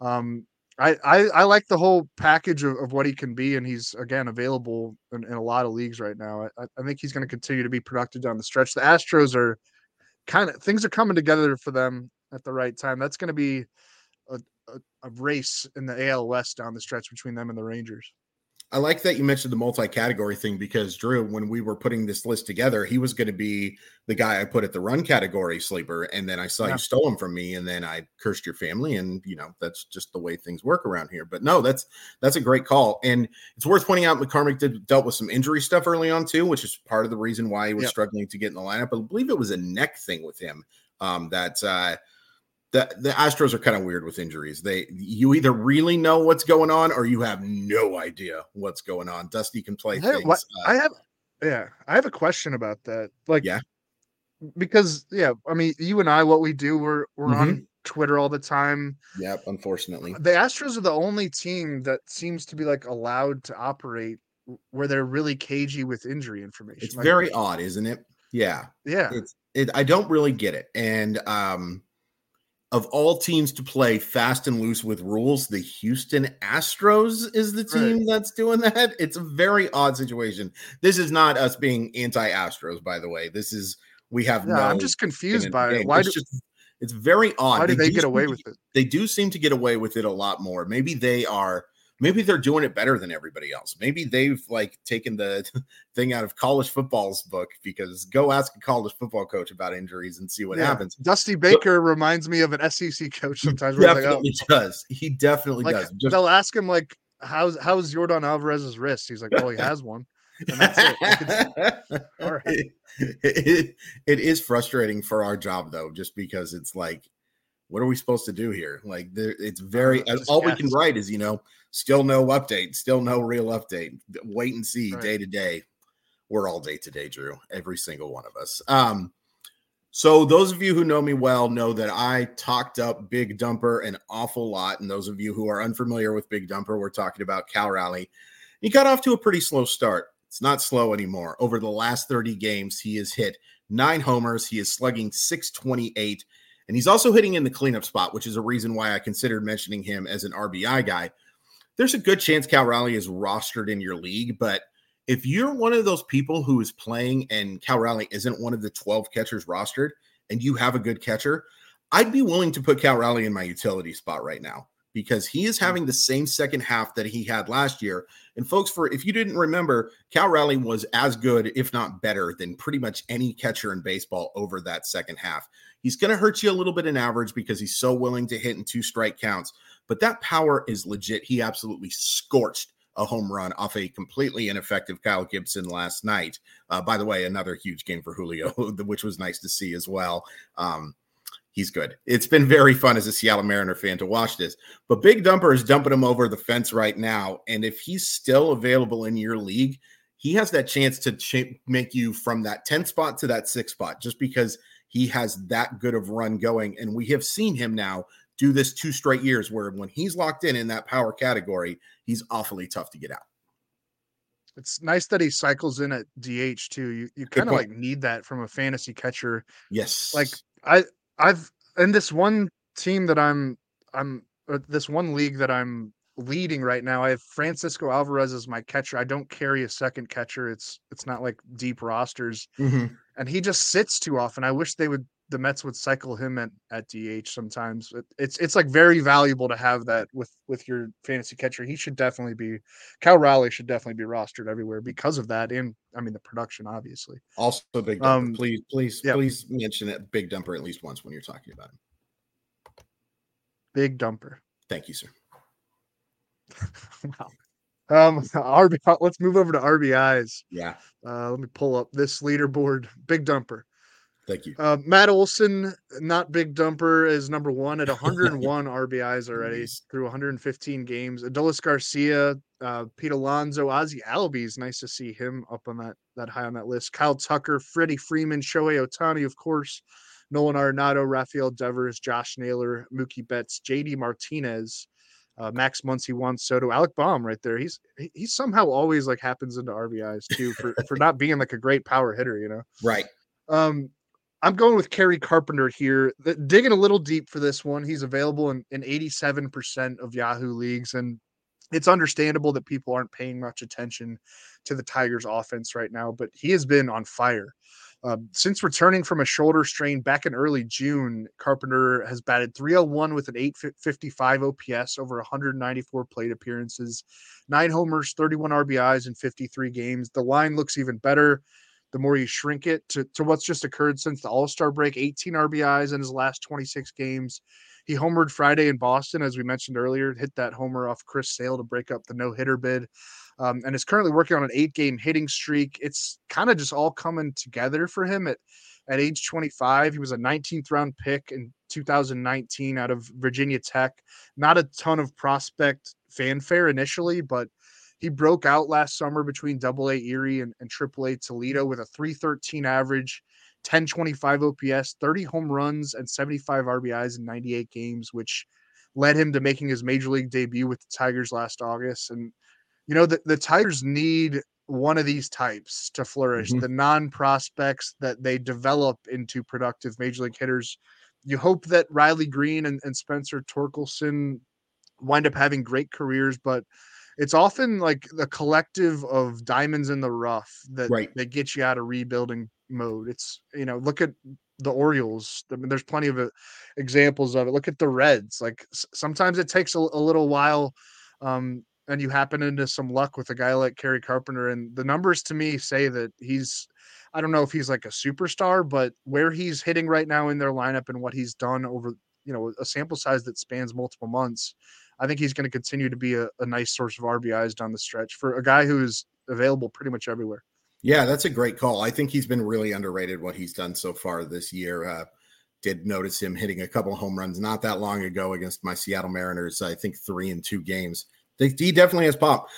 Um, I, I, I like the whole package of, of what he can be, and he's again available in, in a lot of leagues right now. I, I think he's going to continue to be productive down the stretch. The Astros are kind of things are coming together for them at the right time. That's going to be a, a, a race in the AL West down the stretch between them and the Rangers. I like that you mentioned the multi-category thing because Drew, when we were putting this list together, he was going to be the guy I put at the run category sleeper, and then I saw yeah. you stole him from me, and then I cursed your family, and you know that's just the way things work around here. But no, that's that's a great call, and it's worth pointing out McCormick did dealt with some injury stuff early on too, which is part of the reason why he was yep. struggling to get in the lineup. I believe it was a neck thing with him um, that. Uh, the, the Astros are kind of weird with injuries. They you either really know what's going on or you have no idea what's going on. Dusty can play I have, things. What, uh, I have yeah, I have a question about that. Like yeah, because yeah, I mean you and I, what we do, we're we're mm-hmm. on Twitter all the time. Yep, unfortunately. The Astros are the only team that seems to be like allowed to operate where they're really cagey with injury information. It's like, very odd, isn't it? Yeah. Yeah. It's it, I don't really get it. And um of all teams to play fast and loose with rules, the Houston Astros is the team right. that's doing that. It's a very odd situation. This is not us being anti-Astros, by the way. This is we have yeah, no I'm just confused by it. Why it's do, just it's very odd. Why do they, they get away with it? They do seem to get away with it a lot more. Maybe they are maybe they're doing it better than everybody else. Maybe they've like taken the thing out of college football's book because go ask a college football coach about injuries and see what yeah. happens. Dusty Baker but, reminds me of an SEC coach sometimes. Definitely like, oh. does. He definitely like, does. Just, they'll ask him like, "How's how's Yordan Alvarez's wrist?" He's like, "Oh, he has one." It. all right. It, it, it is frustrating for our job though, just because it's like what are we supposed to do here? Like, there, it's very uh, all we can write is you know, still no update, still no real update. Wait and see right. day to day. We're all day to day, Drew. Every single one of us. Um, so those of you who know me well know that I talked up Big Dumper an awful lot, and those of you who are unfamiliar with Big Dumper, we're talking about Cal Raleigh. He got off to a pretty slow start. It's not slow anymore. Over the last 30 games, he has hit nine homers. He is slugging 628 and he's also hitting in the cleanup spot, which is a reason why I considered mentioning him as an RBI guy. There's a good chance Cal Raleigh is rostered in your league, but if you're one of those people who is playing and Cal Raleigh isn't one of the 12 catchers rostered and you have a good catcher, I'd be willing to put Cal Raleigh in my utility spot right now because he is hmm. having the same second half that he had last year. And folks, for if you didn't remember, Cal Raleigh was as good, if not better, than pretty much any catcher in baseball over that second half. He's going to hurt you a little bit in average because he's so willing to hit in two strike counts, but that power is legit. He absolutely scorched a home run off a completely ineffective Kyle Gibson last night. Uh, by the way, another huge game for Julio, which was nice to see as well. Um, he's good. It's been very fun as a Seattle Mariner fan to watch this. But Big Dumper is dumping him over the fence right now. And if he's still available in your league, he has that chance to make you from that 10 spot to that six spot just because he has that good of run going. And we have seen him now do this two straight years where when he's locked in in that power category, he's awfully tough to get out. It's nice that he cycles in at DH too. You you kind of like need that from a fantasy catcher. Yes. Like I I've in this one team that I'm I'm uh, this one league that I'm leading right now. I have Francisco Alvarez as my catcher. I don't carry a second catcher. It's it's not like deep rosters, mm-hmm. and he just sits too often. I wish they would the Mets would cycle him at, at DH sometimes. It, it's it's like very valuable to have that with with your fantasy catcher. He should definitely be Cal Raleigh should definitely be rostered everywhere because of that, and I mean the production obviously. Also, big dumper. Um, please, please, yeah. please mention it big dumper at least once when you're talking about him. Big dumper. Thank you, sir. wow. Um, RB, let's move over to RBIs. Yeah. Uh, let me pull up this leaderboard. Big dumper. Thank you. Uh, Matt Olson, not big dumper, is number one at 101 RBIs already nice. through 115 games. Adolis Garcia, uh, Pete Alonso, Ozzie Albies. Nice to see him up on that that high on that list. Kyle Tucker, Freddie Freeman, Shohei Ohtani, of course. Nolan Arenado, Rafael Devers, Josh Naylor, Mookie Betts, JD Martinez, uh, Max Muncy, Juan Soto, Alec Bohm, right there. He's he somehow always like happens into RBIs too for for not being like a great power hitter, you know. Right. Um, I'm going with Kerry Carpenter here. The, digging a little deep for this one. He's available in, in 87% of Yahoo leagues. And it's understandable that people aren't paying much attention to the Tigers offense right now, but he has been on fire. Uh, since returning from a shoulder strain back in early June, Carpenter has batted 301 with an 855 OPS over 194 plate appearances, nine homers, 31 RBIs in 53 games. The line looks even better the more you shrink it to, to what's just occurred since the All Star break 18 RBIs in his last 26 games. He homered Friday in Boston, as we mentioned earlier, hit that homer off Chris Sale to break up the no hitter bid, um, and is currently working on an eight game hitting streak. It's kind of just all coming together for him at, at age 25. He was a 19th round pick in 2019 out of Virginia Tech. Not a ton of prospect fanfare initially, but he broke out last summer between Double A Erie and, and Triple A Toledo with a 313 average, 1025 OPS, 30 home runs, and 75 RBIs in 98 games, which led him to making his major league debut with the Tigers last August. And you know, the, the Tigers need one of these types to flourish mm-hmm. the non prospects that they develop into productive major league hitters. You hope that Riley Greene and, and Spencer Torkelson wind up having great careers, but it's often like the collective of diamonds in the rough that right. that get you out of rebuilding mode. It's you know, look at the Orioles. I mean, there's plenty of uh, examples of it. Look at the Reds. Like sometimes it takes a, a little while, um, and you happen into some luck with a guy like Kerry Carpenter. And the numbers to me say that he's. I don't know if he's like a superstar, but where he's hitting right now in their lineup and what he's done over you know a sample size that spans multiple months, I think he's going to continue to be a, a nice source of RBIs down the stretch for a guy who's available pretty much everywhere. Yeah, that's a great call. I think he's been really underrated what he's done so far this year. Uh, did notice him hitting a couple home runs not that long ago against my Seattle Mariners. I think three in two games. He definitely has pop.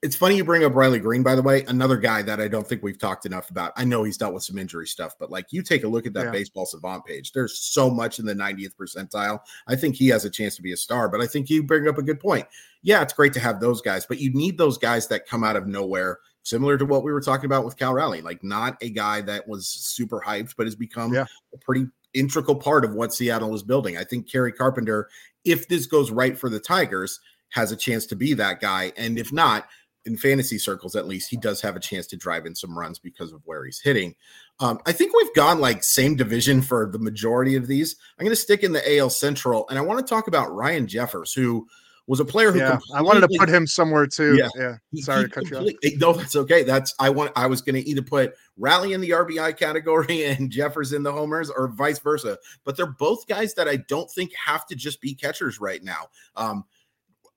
It's funny you bring up Riley Greene, by the way, another guy that I don't think we've talked enough about. I know he's dealt with some injury stuff, but like you take a look at that yeah. baseball savant page, there's so much in the 90th percentile. I think he has a chance to be a star, but I think you bring up a good point. Yeah, it's great to have those guys, but you need those guys that come out of nowhere, similar to what we were talking about with Cal Raleigh, like not a guy that was super hyped, but has become yeah. a pretty integral part of what Seattle is building. I think Kerry Carpenter, if this goes right for the Tigers, has a chance to be that guy. And if not, in fantasy circles at least, he does have a chance to drive in some runs because of where he's hitting. Um, I think we've gone like same division for the majority of these. I'm going to stick in the AL Central, and I want to talk about Ryan Jeffers, who was a player who yeah, I wanted to put him somewhere too. Yeah, yeah. Sorry to cut you off. No, that's okay. That's I want. I was going to either put Raleigh in the RBI category and Jeffers in the homers, or vice versa. But they're both guys that I don't think have to just be catchers right now. Um,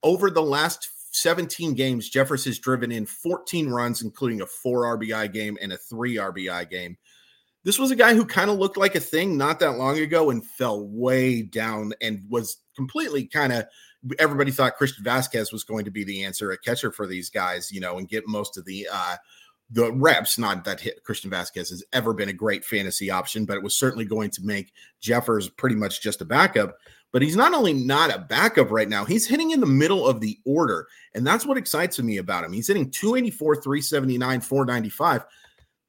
over the last 17 games, Jeffers has driven in 14 runs, including a four RBI game and a three RBI game. This was a guy who kind of looked like a thing not that long ago and fell way down and was completely kind of. Everybody thought Christian Vasquez was going to be the answer at catcher for these guys, you know, and get most of the uh, the reps. Not that Christian Vasquez has ever been a great fantasy option, but it was certainly going to make Jeffers pretty much just a backup. But he's not only not a backup right now, he's hitting in the middle of the order. And that's what excites me about him. He's hitting 284, 379, 495.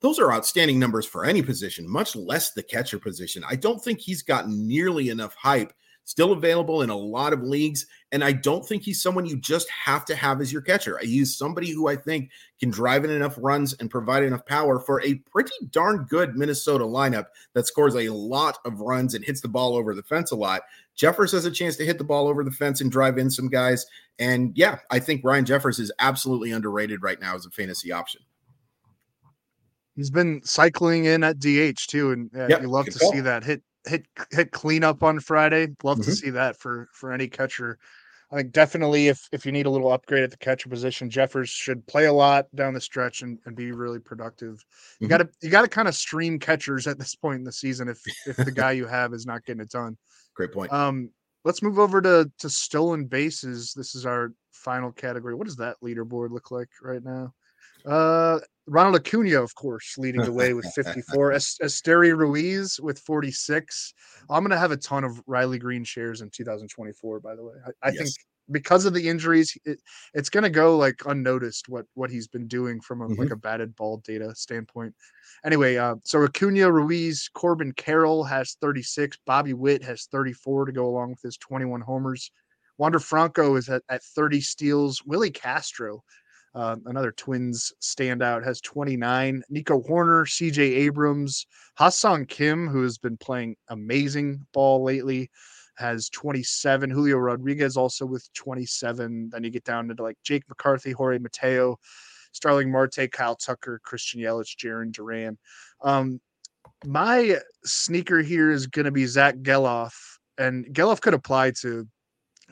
Those are outstanding numbers for any position, much less the catcher position. I don't think he's gotten nearly enough hype still available in a lot of leagues. And I don't think he's someone you just have to have as your catcher. He's somebody who I think can drive in enough runs and provide enough power for a pretty darn good Minnesota lineup that scores a lot of runs and hits the ball over the fence a lot. Jeffers has a chance to hit the ball over the fence and drive in some guys. And yeah, I think Ryan Jeffers is absolutely underrated right now as a fantasy option. He's been cycling in at DH too, and uh, yep, you love to call. see that hit hit hit cleanup on Friday. Love mm-hmm. to see that for for any catcher. I think definitely if if you need a little upgrade at the catcher position, Jeffers should play a lot down the stretch and, and be really productive. You mm-hmm. gotta you gotta kind of stream catchers at this point in the season if if the guy you have is not getting it done. Great point. Um let's move over to to stolen bases. This is our final category. What does that leaderboard look like right now? Uh Ronald Acuna, of course, leading the way with 54. Esteury Ruiz with 46. I'm going to have a ton of Riley Greene shares in 2024, by the way. I, I yes. think because of the injuries, it, it's going to go like unnoticed what what he's been doing from a, mm-hmm. like a batted ball data standpoint. Anyway, uh, so Acuna, Ruiz, Corbin Carroll has 36. Bobby Witt has 34 to go along with his 21 homers. Wander Franco is at, at 30 steals. Willi Castro uh, another Twins standout has 29. Nico Hoerner, CJ Abrams, Ha-Seong Kim, who has been playing amazing ball lately, has 27. Julio Rodriguez also with 27. Then you get down into like Jake McCarthy, Jorge Mateo, Starling Marte, Kyle Tucker, Christian Yelich, Jarren Duran. Um, my sneaker here is going to be Zach Gelof, and Gelof could apply to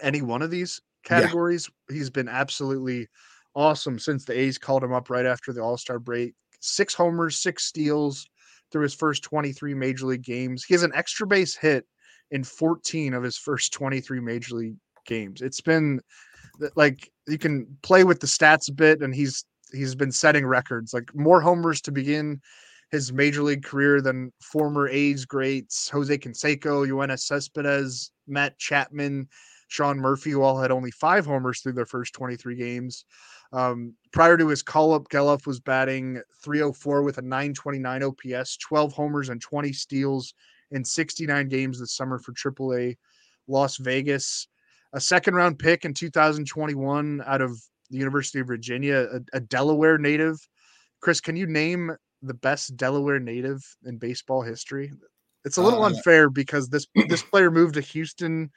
any one of these categories. Yeah. He's been absolutely awesome since the A's called him up right after the All Star break. Six homers, six steals through his first 23 major league games. He has an extra base hit in 14 of his first 23 major league games. It's been like you can play with the stats a bit, and he's he's been setting records like more homers to begin his major league career than former A's greats Jose Canseco, Yoenis Cespedes, Matt Chapman, Sean Murphy, who all had only five homers through their first 23 games. Um, prior to his call up, Gelof was batting 304 with a 929 OPS, 12 homers, and 20 steals in 69 games this summer for AAA Las Vegas. A second round pick in 2021 out of the University of Virginia, a, a Delaware native. Chris, can you name the best Delaware native in baseball history? It's a little uh, unfair because this this player moved to Houston,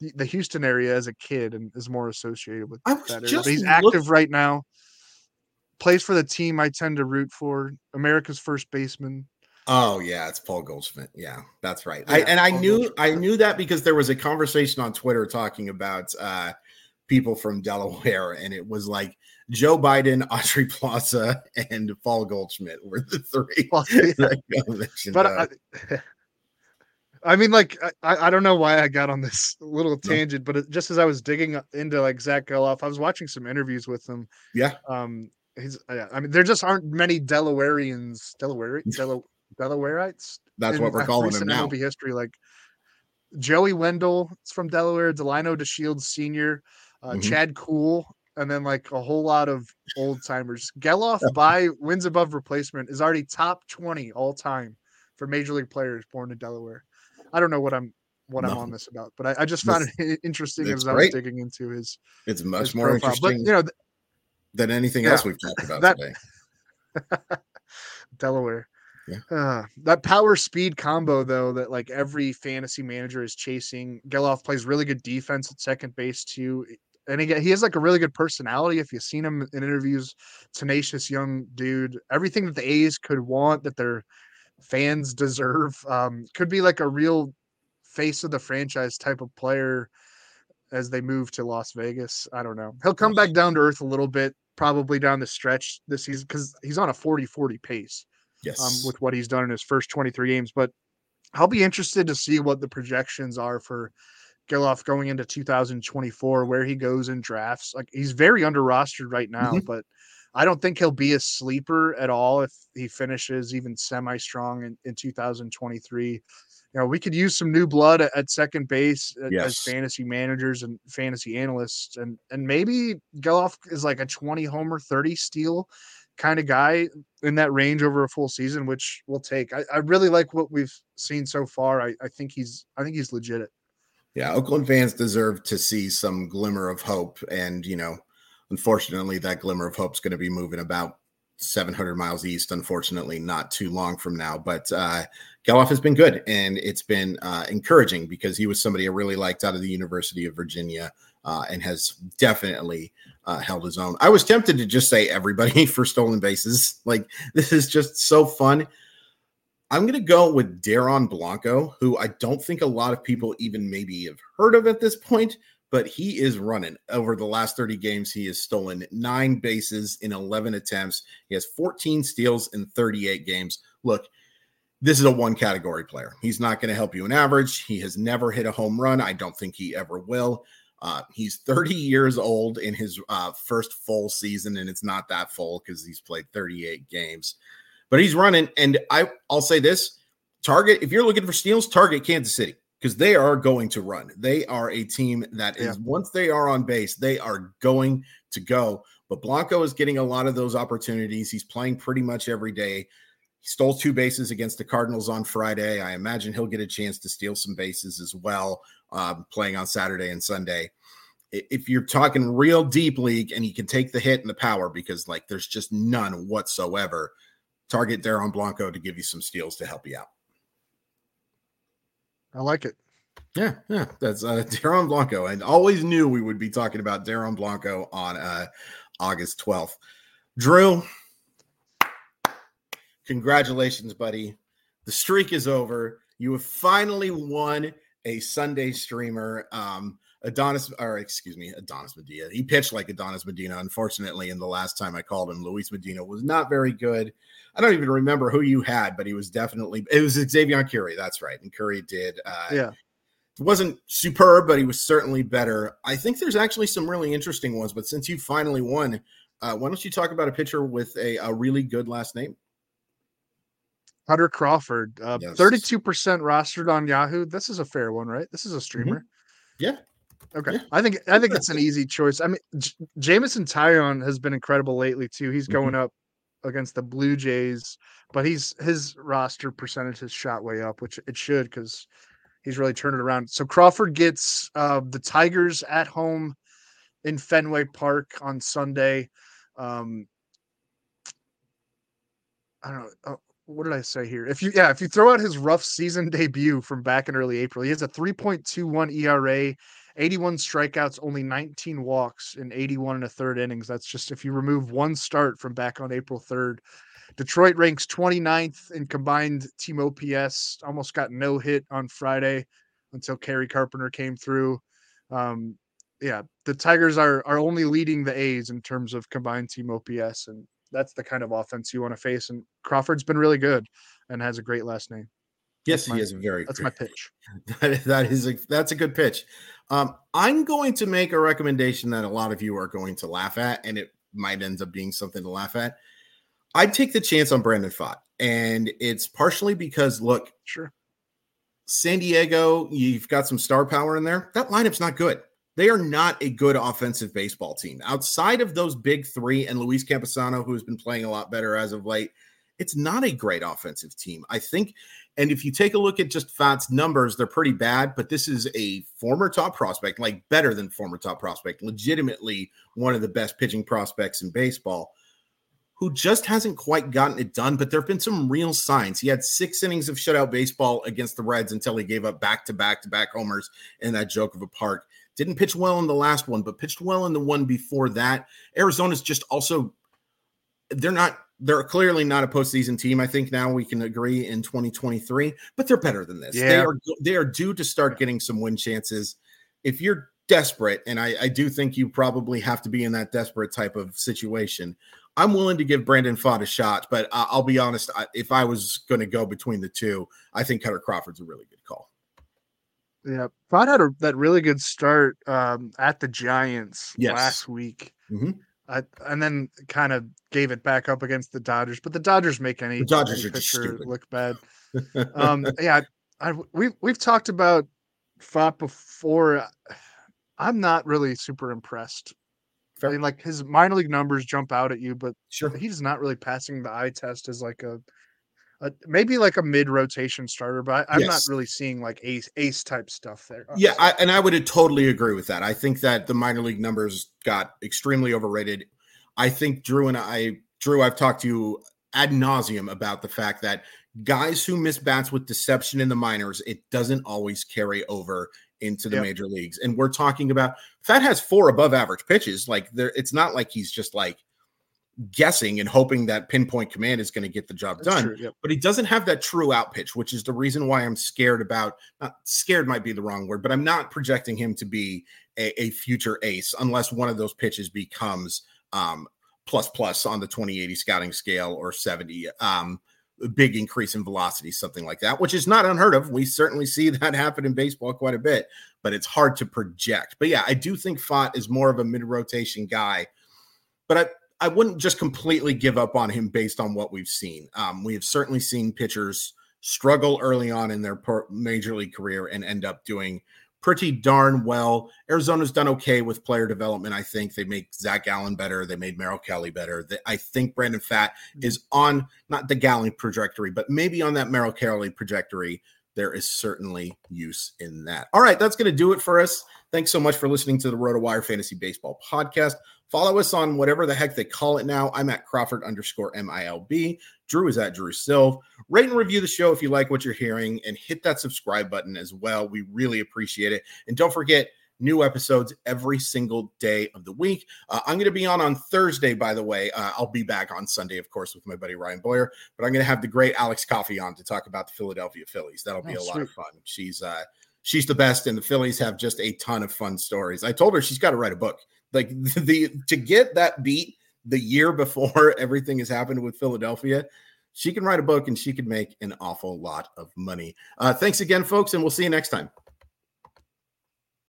the, Houston area as a kid, and is more associated with that area. he's look- active right now. Plays for the team I tend to root for. America's first baseman. Oh yeah, it's Paul Goldschmidt. Yeah, that's right. Yeah, I, and I knew Goldschmidt. I knew that because there was a conversation on Twitter talking about uh, people from Delaware, and it was like Joe Biden, Aubrey Plaza, and Paul Goldschmidt were the three. Well, yeah. but I, I, mean, like I, I don't know why I got on this little tangent, no. but it, just as I was digging into like Zach Gelof, I was watching some interviews with him. Yeah. Um. He's. I mean, there just aren't many Delawareans. Delaware. Delaware Delawareites. That's what we're calling them now. MLB history, like Joey Wendle, it's from Delaware. Delino DeShields Senior, uh, mm-hmm. Chad Kuhl, and then like a whole lot of old timers. Gelof by wins above replacement is already top twenty all time for major league players born in Delaware. I don't know what I'm what no. I'm on this about, but I, I just found it interesting as great. I was digging into his. It's much his more profile. interesting, but, you know, th- than anything yeah, else we've talked about that, today. Delaware. Yeah. Uh, that power speed combo though that like every fantasy manager is chasing. Gelof plays really good defense at second base too. And again, he has like a really good personality. If you've seen him in interviews, tenacious young dude. Everything that the A's could want, that their fans deserve. Um, could be like a real face of the franchise type of player as they move to Las Vegas. I don't know. He'll come back down to earth a little bit, probably down the stretch this season because he's on a 40 40 pace. Um, yes. Um, with what he's done in his first 23 games. But I'll be interested to see what the projections are for Gelof going into 2024, where he goes in drafts. Like he's very under rostered right now, mm-hmm. but I don't think he'll be a sleeper at all if he finishes even semi strong in, in 2023. You know, we could use some new blood at, at second base yes. as fantasy managers and fantasy analysts, and and maybe Gelof is like a 20 homer, 30 steal kind of guy in that range over a full season, which we'll take. I, I really like what we've seen so far. I, I think he's I think he's legit. Yeah, Oakland fans deserve to see some glimmer of hope, and you know, unfortunately, that glimmer of hope is going to be moving about 700 miles east. Unfortunately, not too long from now. But uh, has been good, and it's been uh, encouraging because he was somebody I really liked out of the University of Virginia uh, and has definitely uh, held his own. I was tempted to just say everybody for stolen bases. Like this is just so fun. I'm going to go with Dairon Blanco, who I don't think a lot of people even maybe have heard of at this point, but he is running over the last 30 games. He has stolen nine bases in 11 attempts. He has 14 steals in 38 games. Look, this is a one category player. He's not going to help you in average. He has never hit a home run. I don't think he ever will. Uh, he's 30 years old in his uh, first full season, and it's not that full because he's played 38 games. But he's running, and I, I'll say this: target. If you're looking for steals, target Kansas City because they are going to run. They are a team that is yeah. once they are on base, they are going to go. But Blanco is getting a lot of those opportunities. He's playing pretty much every day. He stole two bases against the Cardinals on Friday. I imagine he'll get a chance to steal some bases as well um, playing on Saturday and Sunday. If you're talking real deep league and he can take the hit and the power because like there's just none whatsoever, target Dairon Blanco to give you some steals to help you out. I like it. Yeah, yeah, that's uh, Dairon Blanco, and always knew we would be talking about Dairon Blanco on uh, August 12th. Drew, congratulations, buddy. The streak is over. You have finally won a Sunday streamer. Um, Adonis, or excuse me, Adonis Medina. He pitched like Adonis Medina. Unfortunately, in the last time I called him, Luis Medina was not very good. I don't even remember who you had, but he was definitely it was Xzavion Curry. That's right, and Curry did. Uh, yeah, wasn't superb, but he was certainly better. I think there's actually some really interesting ones. But since you finally won, uh, why don't you talk about a pitcher with a, a really good last name? Kutter Crawford, uh, yes. 32% rostered on Yahoo. This is a fair one, right? This is a mm-hmm. streamer. Mm-hmm. Yeah. Okay, yeah. I think I think it's an easy choice. I mean, J- Jameson Taillon has been incredible lately too. He's going mm-hmm. up against the Blue Jays, but he's his roster percentage has shot way up, which it should because he's really turned it around. So Crawford gets uh, the Tigers at home in Fenway Park on Sunday. Um, I don't know. Oh, what did I say here? If you yeah, if you throw out his rough season debut from back in early April, he has a 3.21 ERA, 81 strikeouts, only 19 walks in 81 and a third innings. That's just if you remove one start from back on April 3rd. Detroit ranks 29th in combined team OPS, almost got no hit on Friday until Kerry Carpenter came through. Um, yeah, the Tigers are are only leading the A's in terms of combined team OPS, and that's the kind of offense you want to face. And Crawford's been really good and has a great last name. Yes, he is very. Good. That's my pitch. That, that is a that's a good pitch. Um, I'm going to make a recommendation that a lot of you are going to laugh at, and it might end up being something to laugh at. I'd take the chance on Brandon Pfaadt, and it's partially because look, sure, San Diego, you've got some star power in there. That lineup's not good. They are not a good offensive baseball team. Outside of those big three and Luis Campusano, who has been playing a lot better as of late, it's not a great offensive team. I think, and if you take a look at just Pfaadt's numbers, they're pretty bad, but this is a former top prospect, like better than former top prospect, legitimately one of the best pitching prospects in baseball who just hasn't quite gotten it done, but there have been some real signs. He had six innings of shutout baseball against the Reds until he gave up back to back to back homers in that joke of a park. Didn't pitch well in the last one, but pitched well in the one before that. Arizona's just also, they're not, they're clearly not a postseason team. I think now we can agree in 2023, but they're better than this. Yeah. They are, they are due to start getting some win chances. If you're desperate, and I, I do think you probably have to be in that desperate type of situation, I'm willing to give Brandon Pfaadt a shot, but I'll be honest. If I was going to go between the two, I think Kutter Crawford's a really good call. Yeah, Pfaadt had a, that really good start um, at the Giants yes. last week, mm-hmm. Uh, and then kind of gave it back up against the Dodgers. But the Dodgers make any, the Dodgers any pitcher look bad. um, yeah, I, we we've talked about Pfaadt before. I'm not really super impressed Fair. I mean, like his minor league numbers jump out at you, but sure, he's not really passing the eye test as like a, a maybe like a mid rotation starter. But I, am yes. not really seeing like ace ace type stuff there. Honestly. Yeah, I, and I would uh, totally agree with that. I think that the minor league numbers got extremely overrated. I think Drew and I, Drew, I've talked to you ad nauseum about the fact that guys who miss bats with deception in the minors, it doesn't always carry over into the yep. major leagues. And we're talking about Pfaadt has four above average pitches. Like there, it's not like he's just like guessing and hoping that pinpoint command is going to get the job That's done. True, yep. But he doesn't have that true out pitch, which is the reason why I'm scared about not scared might be the wrong word, but I'm not projecting him to be a, a future ace unless one of those pitches becomes um plus plus on the 2080 scouting scale or 70. Um big increase in velocity, something like that, which is not unheard of. We certainly see that happen in baseball quite a bit, but it's hard to project. But yeah, I do think Pfaadt is more of a mid rotation guy, but I, wouldn't just completely give up on him based on what we've seen. Um, we have certainly seen pitchers struggle early on in their major league career and end up doing pretty darn well. Arizona's done okay with player development. I think they make Zac Gallen better. They made Merrill Kelly better. I think Brandon Pfaadt mm-hmm. is on not the Gallen trajectory, but maybe on that Merrill Kelly trajectory. There is certainly use in that. All right, that's going to do it for us. Thanks so much for listening to the RotoWire Fantasy Baseball Podcast. Follow us on whatever the heck they call it now. I'm at Crawford underscore MILB. Drew is at Drew Silv. Rate and review the show if you like what you're hearing and hit that subscribe button as well. We really appreciate it. And don't forget, new episodes every single day of the week. Uh, I'm going to be on on Thursday, by the way. Uh, I'll be back on Sunday, of course, with my buddy Ryan Boyer, but I'm going to have the great Alex Coffey on to talk about the Philadelphia Phillies. That'll be oh, a sweet. lot of fun. She's uh, she's the best, and the Phillies have just a ton of fun stories. I told her she's got to write a book. Like the to get that beat the year before everything has happened with Philadelphia, she can write a book and she can make an awful lot of money. Uh, thanks again, folks, and we'll see you next time.